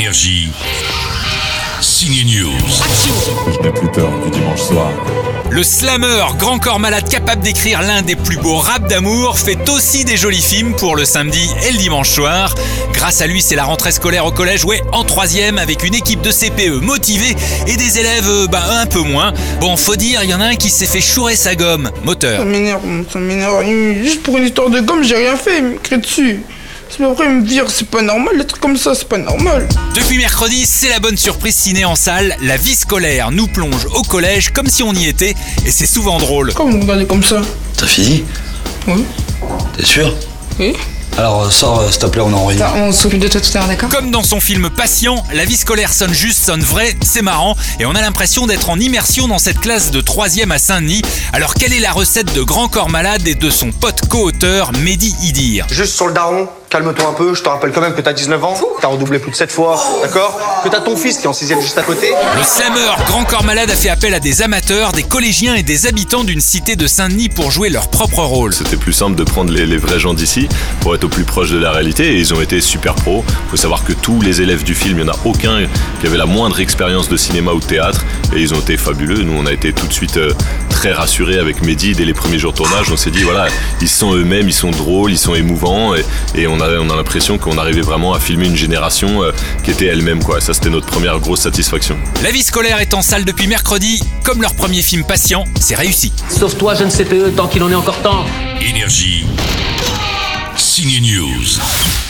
Énergie. Signe News. Je n'ai plus peur du dimanche soir. Le slammer, grand corps malade capable d'écrire l'un des plus beaux raps d'amour, fait aussi des jolis films pour le samedi et le dimanche soir. Grâce à lui, c'est la rentrée scolaire au collège, ouais, en troisième, avec une équipe de CPE motivée et des élèves, euh, bah, un peu moins. Bon, faut dire, il y en a un qui s'est fait chourer sa gomme. Moteur. Ça m'énerve, ça m'énerve. Juste pour une histoire de gomme, j'ai rien fait, il m'écrit dessus. C'est après me dire, c'est pas normal, des trucs comme ça, c'est pas normal. Depuis mercredi, c'est la bonne surprise ciné en salle. La vie scolaire nous plonge au collège comme si on y était, et c'est souvent drôle. Comment vous regardez comme ça T'as fini Oui. T'es sûr Oui Alors euh, sors, euh, s'il te plaît, on est en réunion. Attends, on s'occupe de toi tout à l'heure, d'accord Comme dans son film Patient, la vie scolaire sonne juste, sonne vrai, c'est marrant, et on a l'impression d'être en immersion dans cette classe de 3 à Saint-Denis. Alors quelle est la recette de Grand Corps Malade et de son pote co-auteur Mehdi Idir? Juste sur le daron, calme-toi un peu, je te rappelle quand même que t'as 19 ans, t'as redoublé plus de 7 fois, d'accord Que t'as ton fils qui est en 6 juste à côté. Le slammer Grand Corps Malade a fait appel à des amateurs, des collégiens et des habitants d'une cité de Saint-Denis pour jouer leur propre rôle. C'était plus simple de prendre les, les vrais gens d'ici pour être au plus proche de la réalité et ils ont été super pros. Faut savoir que tous les élèves du film, il n'y en a aucun qui avait la moindre expérience de cinéma ou de théâtre et ils ont été fabuleux. Nous, on a été tout de suite euh, très rassurés avec Mehdi dès les premiers jours de tournage. On s'est dit, voilà, ils sont eux-mêmes, ils sont drôles, ils sont émouvants et, et on a, on a l'impression qu'on arrivait vraiment à filmer une génération euh, qui était elle-même. Quoi. Ça, c'était notre première grosse satisfaction. La vie scolaire est en salle depuis mercredi, comme leur premier film Patient, c'est réussi. Sauf toi, jeune CPE, tant qu'il en est encore temps. Énergie. Signe News.